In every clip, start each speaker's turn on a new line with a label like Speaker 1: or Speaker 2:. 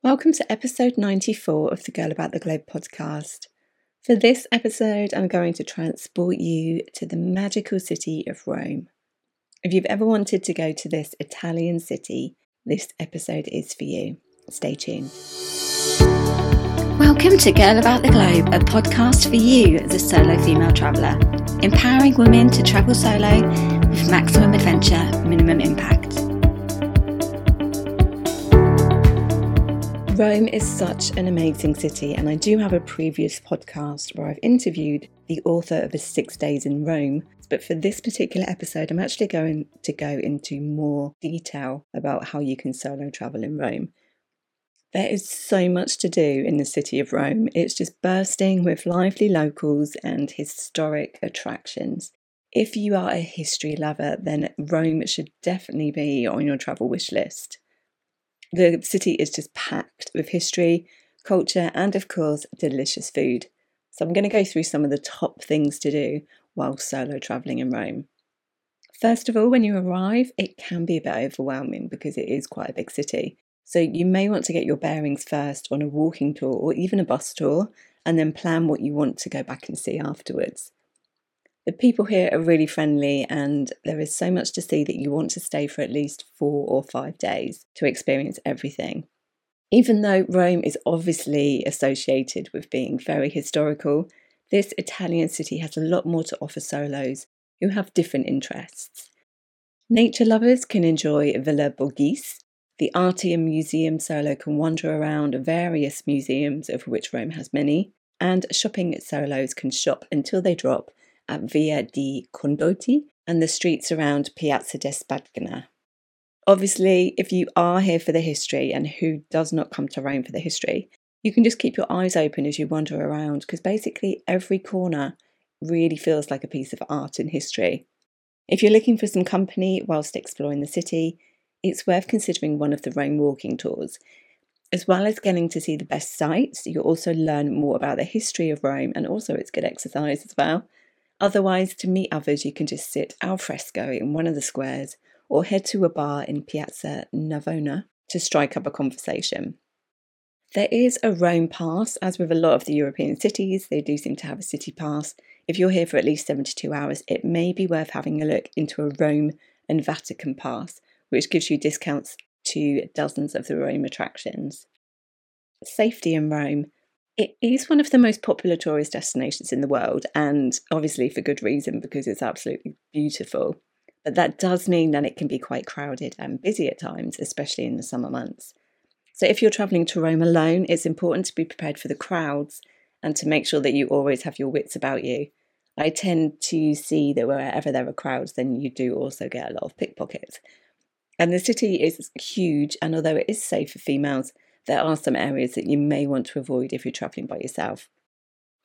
Speaker 1: Welcome to episode 94 of the Girl About the Globe podcast. For this episode, I'm going to transport you to the magical city of Rome. If you've ever wanted to go to this Italian city, this episode is for you. Stay tuned.
Speaker 2: Welcome to Girl About the Globe, a podcast for you, the solo female traveller, empowering women to travel solo with maximum adventure, minimum impact.
Speaker 1: Rome is such an amazing city, and I do have a previous podcast where I've interviewed the author of the Six Days in Rome. But for this particular episode, I'm actually going to go into more detail about how you can solo travel in Rome. There is so much to do in the city of Rome. It's just bursting with lively locals and historic attractions. If you are a history lover, then Rome should definitely be on your travel wish list. The city is just packed with history, culture, and of course, delicious food. So I'm going to go through some of the top things to do while solo traveling in Rome. First of all, when you arrive, it can be a bit overwhelming because it is quite a big city. So you may want to get your bearings first on a walking tour or even a bus tour and then plan what you want to go back and see afterwards. The people here are really friendly, and there is so much to see that you want to stay for at least four or five days to experience everything. Even though Rome is obviously associated with being very historical, this Italian city has a lot more to offer solos who have different interests. Nature lovers can enjoy Villa Borghese. The Artium Museum solo can wander around various museums, of which Rome has many, and shopping solos can shop until they drop at Via di Condotti and the streets around Piazza de Spagna. Obviously, if you are here for the history, and who does not come to Rome for the history, you can just keep your eyes open as you wander around because basically every corner really feels like a piece of art and history. If you're looking for some company whilst exploring the city, it's worth considering one of the Rome walking tours. As well as getting to see the best sights, you'll also learn more about the history of Rome and also it's good exercise as well. Otherwise, to meet others, you can just sit al fresco in one of the squares or head to a bar in Piazza Navona to strike up a conversation. There is a Rome pass, as with a lot of the European cities, they do seem to have a city pass. If you're here for at least 72 hours, it may be worth having a look into a Rome and Vatican pass, which gives you discounts to dozens of the Rome attractions. Safety in Rome. It is one of the most popular tourist destinations in the world, and obviously for good reason because it's absolutely beautiful. But that does mean that it can be quite crowded and busy at times, especially in the summer months. So if you're travelling to Rome alone, it's important to be prepared for the crowds and to make sure that you always have your wits about you. I tend to see that wherever there are crowds, then you do also get a lot of pickpockets. And the city is huge, and although it is safe for females, there are some areas that you may want to avoid if you're travelling by yourself.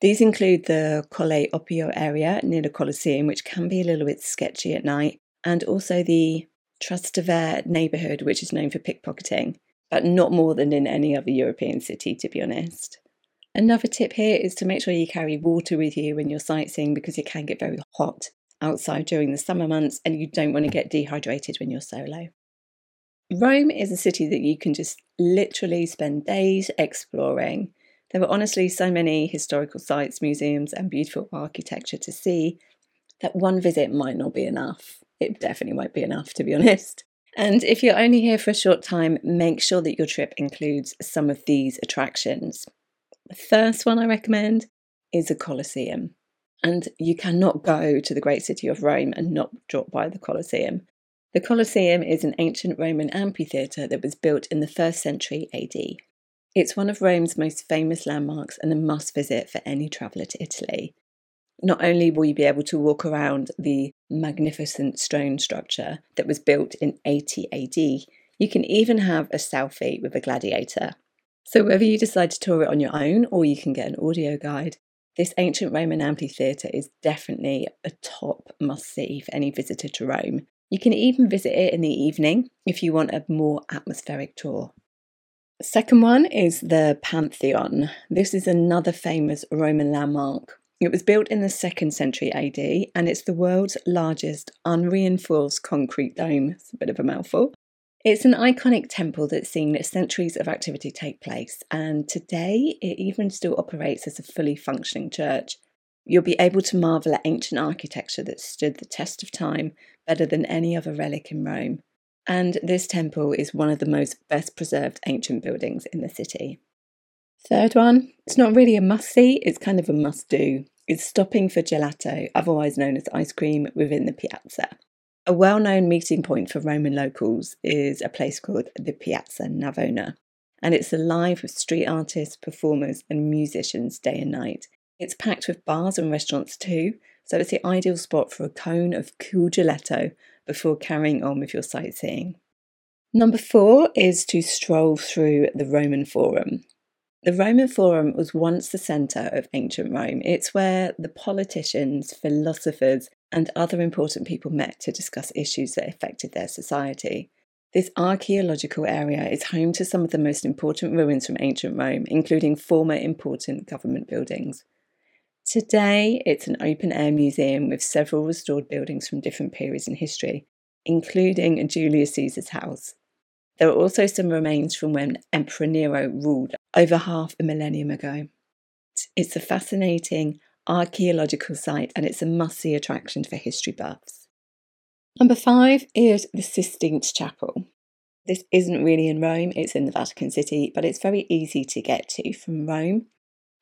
Speaker 1: These include the Colle Oppio area near the Colosseum, which can be a little bit sketchy at night, and also the Trastevere neighbourhood, which is known for pickpocketing, but not more than in any other European city, to be honest. Another tip here is to make sure you carry water with you when you're sightseeing because it can get very hot outside during the summer months and you don't want to get dehydrated when you're solo. Rome is a city that you can just literally spend days exploring. There are honestly so many historical sites, museums, and beautiful architecture to see that one visit might not be enough. It definitely won't be enough, to be honest. And if you're only here for a short time, make sure that your trip includes some of these attractions. The first one I recommend is a Colosseum. And you cannot go to the great city of Rome and not drop by the Colosseum. The Colosseum is an ancient Roman amphitheatre that was built in the 1st century AD. It's one of Rome's most famous landmarks and a must visit for any traveller to Italy. Not only will you be able to walk around the magnificent stone structure that was built in 80 AD, you can even have a selfie with a gladiator. So, whether you decide to tour it on your own or you can get an audio guide, this ancient Roman amphitheatre is definitely a top must see for any visitor to Rome, you can even visit it in the evening if you want a more atmospheric tour. Second one is the Pantheon. This is another famous Roman landmark. It was built in the 2nd century AD and it's the world's largest unreinforced concrete dome. It's a bit of a mouthful. It's an iconic temple that's seen centuries of activity take place, and today it even still operates as a fully functioning church. You'll be able to marvel at ancient architecture that stood the test of time better than any other relic in Rome. And this temple is one of the most best preserved ancient buildings in the city. Third one, it's not really a must see, it's kind of a must do. It's stopping for gelato, otherwise known as ice cream, within the piazza. A well known meeting point for Roman locals is a place called the Piazza Navona, and it's alive with street artists, performers, and musicians day and night. It's packed with bars and restaurants too, so it's the ideal spot for a cone of cool gelato before carrying on with your sightseeing. Number four is to stroll through the Roman Forum. The Roman Forum was once the centre of ancient Rome. It's where the politicians, philosophers, and other important people met to discuss issues that affected their society. This archaeological area is home to some of the most important ruins from ancient Rome, including former important government buildings. Today, it's an open air museum with several restored buildings from different periods in history, including Julius Caesar's house. There are also some remains from when Emperor Nero ruled over half a millennium ago. It's a fascinating archaeological site and it's a must see attraction for history buffs. Number five is the Sistine Chapel. This isn't really in Rome, it's in the Vatican City, but it's very easy to get to from Rome.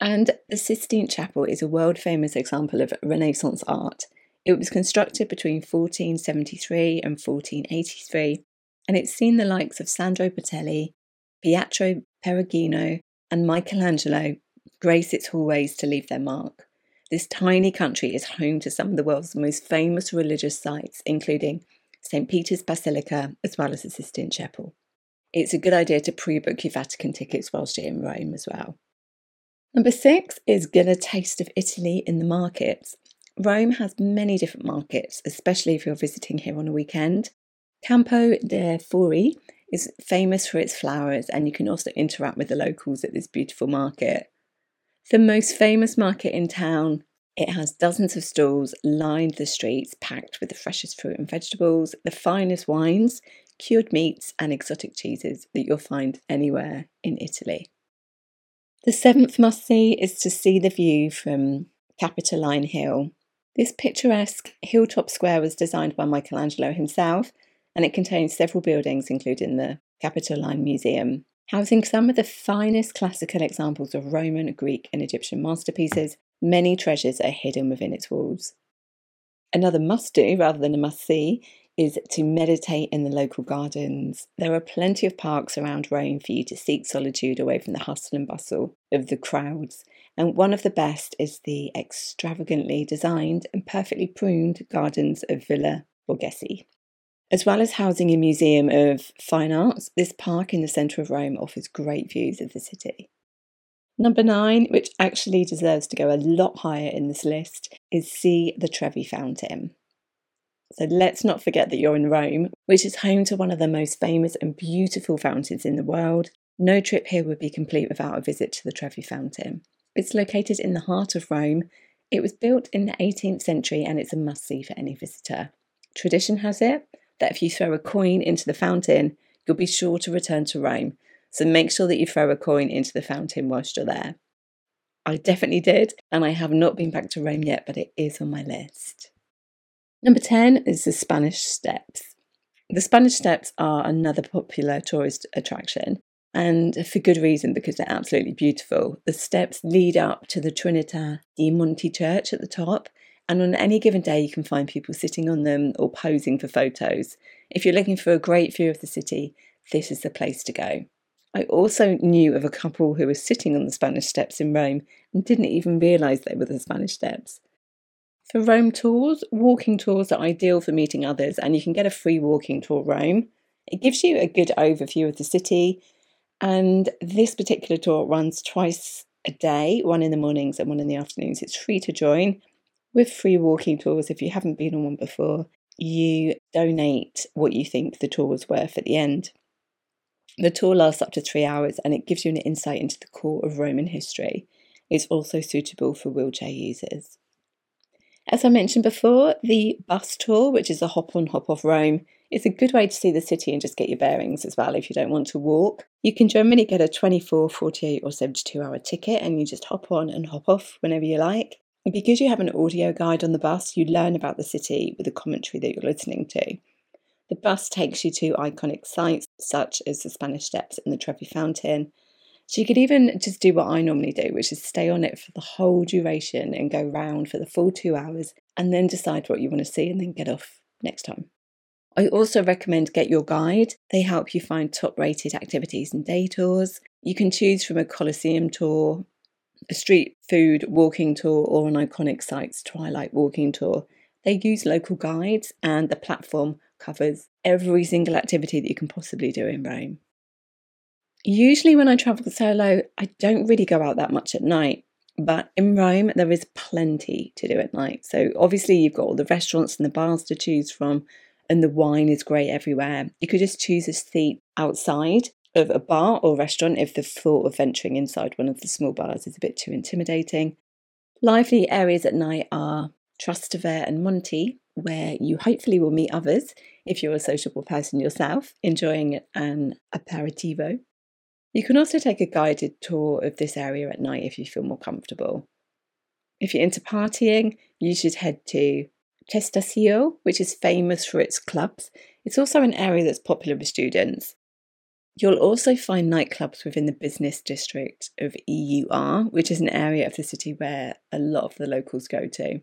Speaker 1: And the Sistine Chapel is a world famous example of Renaissance art. It was constructed between 1473 and 1483 and it's seen the likes of Sandro Botticelli, Pietro Perugino, and Michelangelo grace its hallways to leave their mark. This tiny country is home to some of the world's most famous religious sites, including St. Peter's Basilica as well as the Sistine Chapel. It's a good idea to pre book your Vatican tickets whilst you're in Rome as well. Number six is get a taste of Italy in the markets. Rome has many different markets, especially if you're visiting here on a weekend. Campo de' Fiori is famous for its flowers, and you can also interact with the locals at this beautiful market. The most famous market in town, it has dozens of stalls lined the streets, packed with the freshest fruit and vegetables, the finest wines, cured meats, and exotic cheeses that you'll find anywhere in Italy. The seventh must see is to see the view from Capitoline Hill. This picturesque hilltop square was designed by Michelangelo himself and it contains several buildings, including the Capitoline Museum, housing some of the finest classical examples of Roman, Greek, and Egyptian masterpieces. Many treasures are hidden within its walls. Another must do, rather than a must see, is to meditate in the local gardens. There are plenty of parks around Rome for you to seek solitude away from the hustle and bustle of the crowds. And one of the best is the extravagantly designed and perfectly pruned gardens of Villa Borghese. As well as housing a museum of fine arts, this park in the centre of Rome offers great views of the city. Number nine, which actually deserves to go a lot higher in this list, is see the Trevi Fountain. So let's not forget that you're in Rome, which is home to one of the most famous and beautiful fountains in the world. No trip here would be complete without a visit to the Trevi Fountain. It's located in the heart of Rome. It was built in the 18th century and it's a must see for any visitor. Tradition has it that if you throw a coin into the fountain, you'll be sure to return to Rome. So make sure that you throw a coin into the fountain whilst you're there. I definitely did, and I have not been back to Rome yet, but it is on my list. Number 10 is the Spanish Steps. The Spanish Steps are another popular tourist attraction, and for good reason because they're absolutely beautiful. The steps lead up to the Trinità di Monti church at the top, and on any given day, you can find people sitting on them or posing for photos. If you're looking for a great view of the city, this is the place to go. I also knew of a couple who were sitting on the Spanish Steps in Rome and didn't even realise they were the Spanish Steps. For Rome tours, walking tours are ideal for meeting others, and you can get a free walking tour Rome. It gives you a good overview of the city, and this particular tour runs twice a day, one in the mornings and one in the afternoons. It's free to join, with free walking tours, if you haven't been on one before, you donate what you think the tour was worth at the end. The tour lasts up to three hours and it gives you an insight into the core of Roman history. It's also suitable for wheelchair users. As I mentioned before, the bus tour, which is a hop on, hop off Rome, It's a good way to see the city and just get your bearings as well if you don't want to walk. You can generally get a 24, 48, or 72 hour ticket and you just hop on and hop off whenever you like. And because you have an audio guide on the bus, you learn about the city with the commentary that you're listening to. The bus takes you to iconic sites such as the Spanish Steps and the Trevi Fountain. You could even just do what I normally do, which is stay on it for the whole duration and go round for the full two hours and then decide what you want to see and then get off next time. I also recommend Get Your Guide. They help you find top rated activities and day tours. You can choose from a Colosseum tour, a street food walking tour, or an iconic sites twilight walking tour. They use local guides, and the platform covers every single activity that you can possibly do in Rome. Usually, when I travel solo, I don't really go out that much at night. But in Rome, there is plenty to do at night. So, obviously, you've got all the restaurants and the bars to choose from, and the wine is great everywhere. You could just choose a seat outside of a bar or restaurant if the thought of venturing inside one of the small bars is a bit too intimidating. Lively areas at night are Trastevere and Monti, where you hopefully will meet others if you're a sociable person yourself, enjoying an aperitivo. You can also take a guided tour of this area at night if you feel more comfortable. If you're into partying, you should head to Testaccio, which is famous for its clubs. It's also an area that's popular with students. You'll also find nightclubs within the business district of EUR, which is an area of the city where a lot of the locals go to.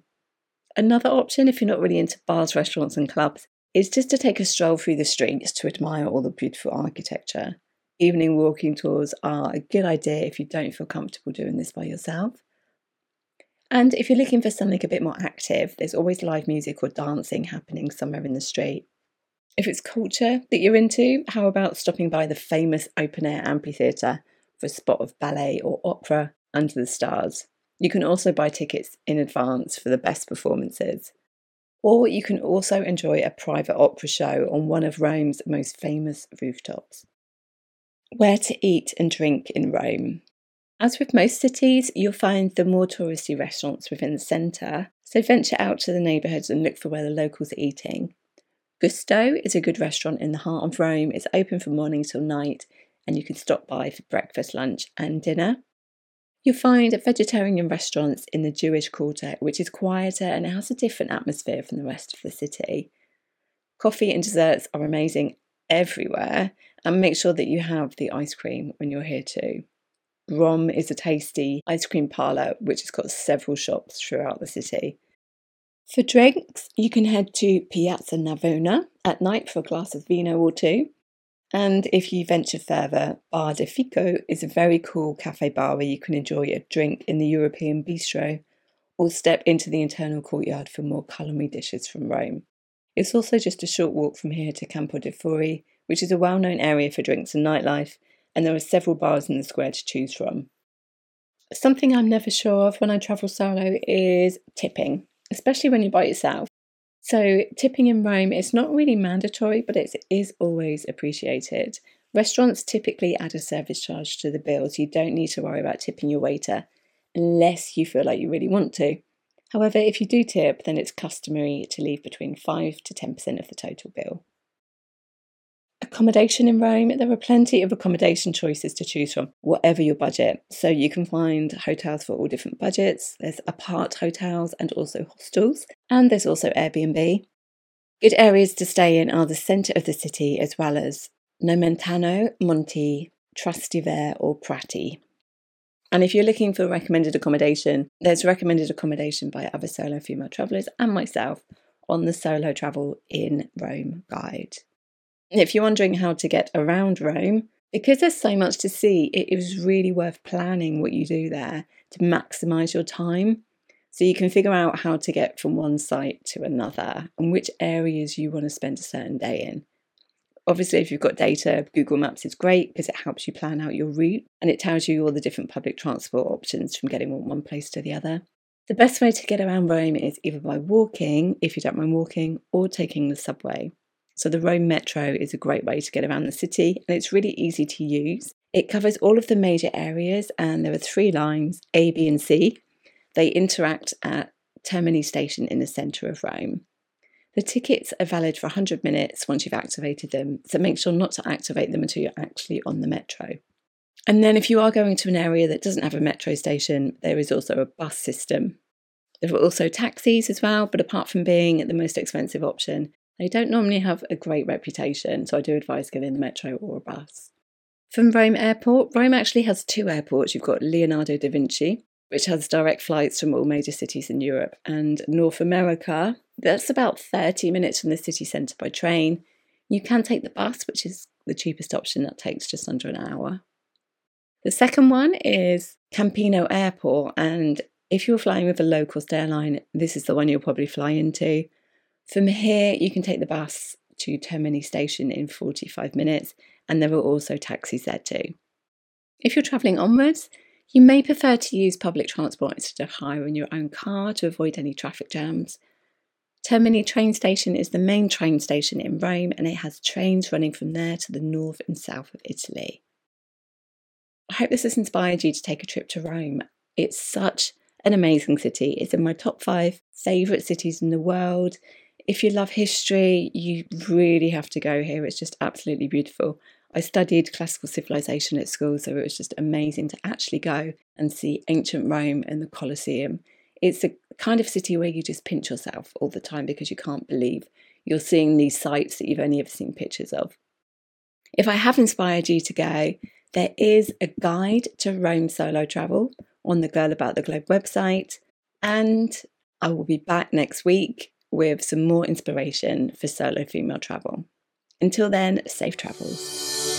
Speaker 1: Another option, if you're not really into bars, restaurants, and clubs, is just to take a stroll through the streets to admire all the beautiful architecture. Evening walking tours are a good idea if you don't feel comfortable doing this by yourself. And if you're looking for something a bit more active, there's always live music or dancing happening somewhere in the street. If it's culture that you're into, how about stopping by the famous open air amphitheatre for a spot of ballet or opera under the stars? You can also buy tickets in advance for the best performances. Or you can also enjoy a private opera show on one of Rome's most famous rooftops. Where to eat and drink in Rome. As with most cities, you'll find the more touristy restaurants within the centre, so venture out to the neighbourhoods and look for where the locals are eating. Gusto is a good restaurant in the heart of Rome. It's open from morning till night, and you can stop by for breakfast, lunch, and dinner. You'll find vegetarian restaurants in the Jewish quarter, which is quieter and has a different atmosphere from the rest of the city. Coffee and desserts are amazing everywhere, and make sure that you have the ice cream when you're here too. Grom is a tasty ice cream parlour which has got several shops throughout the city. For drinks, you can head to Piazza Navona at night for a glass of vino or two. And if you venture further, Bar del Fico is a very cool cafe bar where you can enjoy a drink in the European bistro or step into the internal courtyard for more culinary dishes from Rome. It's also just a short walk from here to Campo de Fiori, which is a well known area for drinks and nightlife, and there are several bars in the square to choose from. Something I'm never sure of when I travel solo is tipping, especially when you're by yourself. So, tipping in Rome is not really mandatory, but it is always appreciated. Restaurants typically add a service charge to the bill, so you don't need to worry about tipping your waiter unless you feel like you really want to. However, if you do tip, then it's customary to leave between 5 to 10% of the total bill. Accommodation in Rome, there are plenty of accommodation choices to choose from, whatever your budget. So you can find hotels for all different budgets. There's apart hotels and also hostels, and there's also Airbnb. Good areas to stay in are the centre of the city as well as Nomentano, Monti, Trastevere, or Prati. And if you're looking for recommended accommodation, there's recommended accommodation by other solo female travellers and myself on the Solo Travel in Rome guide. If you're wondering how to get around Rome, because there's so much to see, it is really worth planning what you do there to maximize your time. So you can figure out how to get from one site to another and which areas you want to spend a certain day in. Obviously, if you've got data, Google Maps is great because it helps you plan out your route and it tells you all the different public transport options from getting from one place to the other. The best way to get around Rome is either by walking, if you don't mind walking, or taking the subway. So the Rome Metro is a great way to get around the city and it's really easy to use. It covers all of the major areas and there are three lines A, B, and C. They interact at Termini station in the centre of Rome. The tickets are valid for 100 minutes once you've activated them, so make sure not to activate them until you're actually on the metro. And then, if you are going to an area that doesn't have a metro station, there is also a bus system. There are also taxis as well, but apart from being the most expensive option, they don't normally have a great reputation, so I do advise getting the metro or a bus. From Rome Airport, Rome actually has two airports. You've got Leonardo da Vinci, which has direct flights from all major cities in Europe, and North America. That's about 30 minutes from the city centre by train. You can take the bus, which is the cheapest option, that takes just under an hour. The second one is Ciampino Airport, and if you're flying with a low cost airline, this is the one you'll probably fly into. From here, you can take the bus to Termini station in 45 minutes, and there are also taxis there too. If you're travelling onwards, you may prefer to use public transport instead of hiring your own car to avoid any traffic jams. Termini train station is the main train station in Rome and it has trains running from there to the north and south of Italy. I hope this has inspired you to take a trip to Rome. It's such an amazing city. It's in my top five favourite cities in the world. If you love history, you really have to go here. It's just absolutely beautiful. I studied classical civilization at school, so it was just amazing to actually go and see ancient Rome and the Colosseum. It's a kind of city where you just pinch yourself all the time because you can't believe you're seeing these sites that you've only ever seen pictures of. If I have inspired you to go, there is a guide to Rome solo travel on the Girl About the Globe website, and I will be back next week with some more inspiration for solo female travel. Until then, safe travels.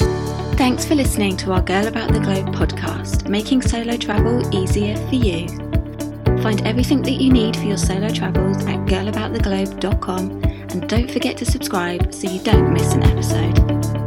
Speaker 2: Thanks for listening to our Girl About the Globe podcast, making solo travel easier for you. Find everything that you need for your solo travels at girlabouttheglobe.com and don't forget to subscribe so you don't miss an episode.